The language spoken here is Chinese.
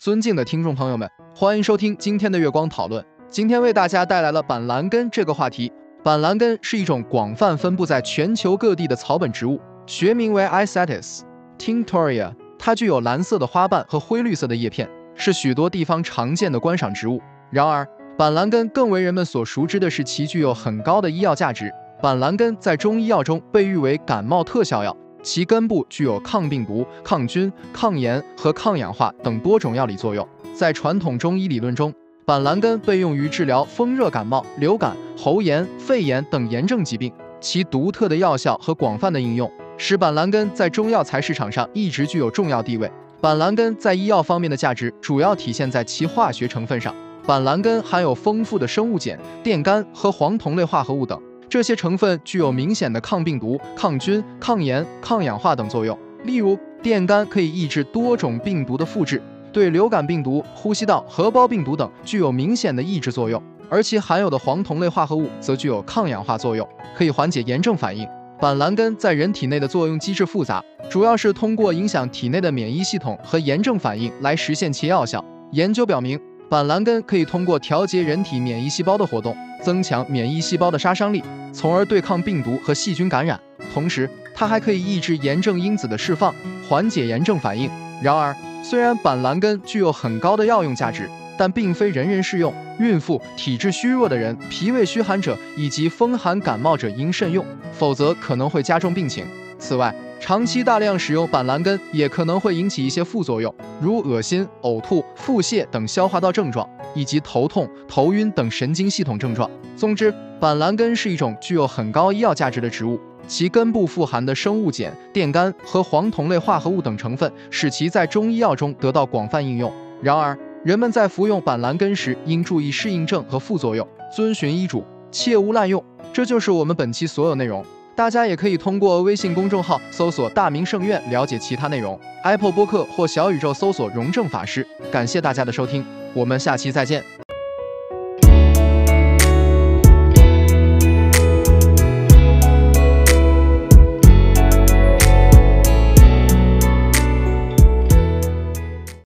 尊敬的听众朋友们，欢迎收听今天的月光讨论。今天为大家带来了板蓝根这个话题。板蓝根是一种广泛分布在全球各地的草本植物，学名为 Isatis tinctoria。它具有蓝色的花瓣和灰绿色的叶片，是许多地方常见的观赏植物。然而，板蓝根更为人们所熟知的是其具有很高的医药价值。板蓝根在中医药中被誉为感冒特效药。其根部具有抗病毒、抗菌、抗炎和抗氧化等多种药理作用。在传统中医理论中，板蓝根被用于治疗风热感冒、流感、喉炎、肺炎等炎症疾病。其独特的药效和广泛的应用，使板蓝根在中药材市场上一直具有重要地位。板蓝根在医药方面的价值主要体现在其化学成分上。板蓝根含有丰富的生物碱、电苷和黄酮类化合物等。这些成分具有明显的抗病毒、抗菌、抗炎、抗氧化等作用。例如，电杆可以抑制多种病毒的复制，对流感病毒、呼吸道、合胞病毒等具有明显的抑制作用。而其含有的黄酮类化合物则具有抗氧化作用，可以缓解炎症反应。板蓝根在人体内的作用机制复杂，主要是通过影响体内的免疫系统和炎症反应来实现其药效。研究表明，板蓝根可以通过调节人体免疫细胞的活动，增强免疫细胞的杀伤力。从而对抗病毒和细菌感染，同时它还可以抑制炎症因子的释放，缓解炎症反应。然而，虽然板蓝根具有很高的药用价值，但并非人人适用。孕妇、体质虚弱的人、脾胃虚寒者以及风寒感冒者应慎用，否则可能会加重病情。此外，长期大量使用板蓝根也可能会引起一些副作用，如恶心、呕吐、腹泻等消化道症状，以及头痛、头晕等神经系统症状。总之，板蓝根是一种具有很高医药价值的植物，其根部富含的生物碱、电苷和黄酮类化合物等成分，使其在中医药中得到广泛应用。然而，人们在服用板蓝根时应注意适应症和副作用，遵循医嘱，切勿滥用。这就是我们本期所有内容。大家也可以通过微信公众号搜索“大明圣院”了解其他内容，Apple 播客或小宇宙搜索“荣正法师”。感谢大家的收听，我们下期再见。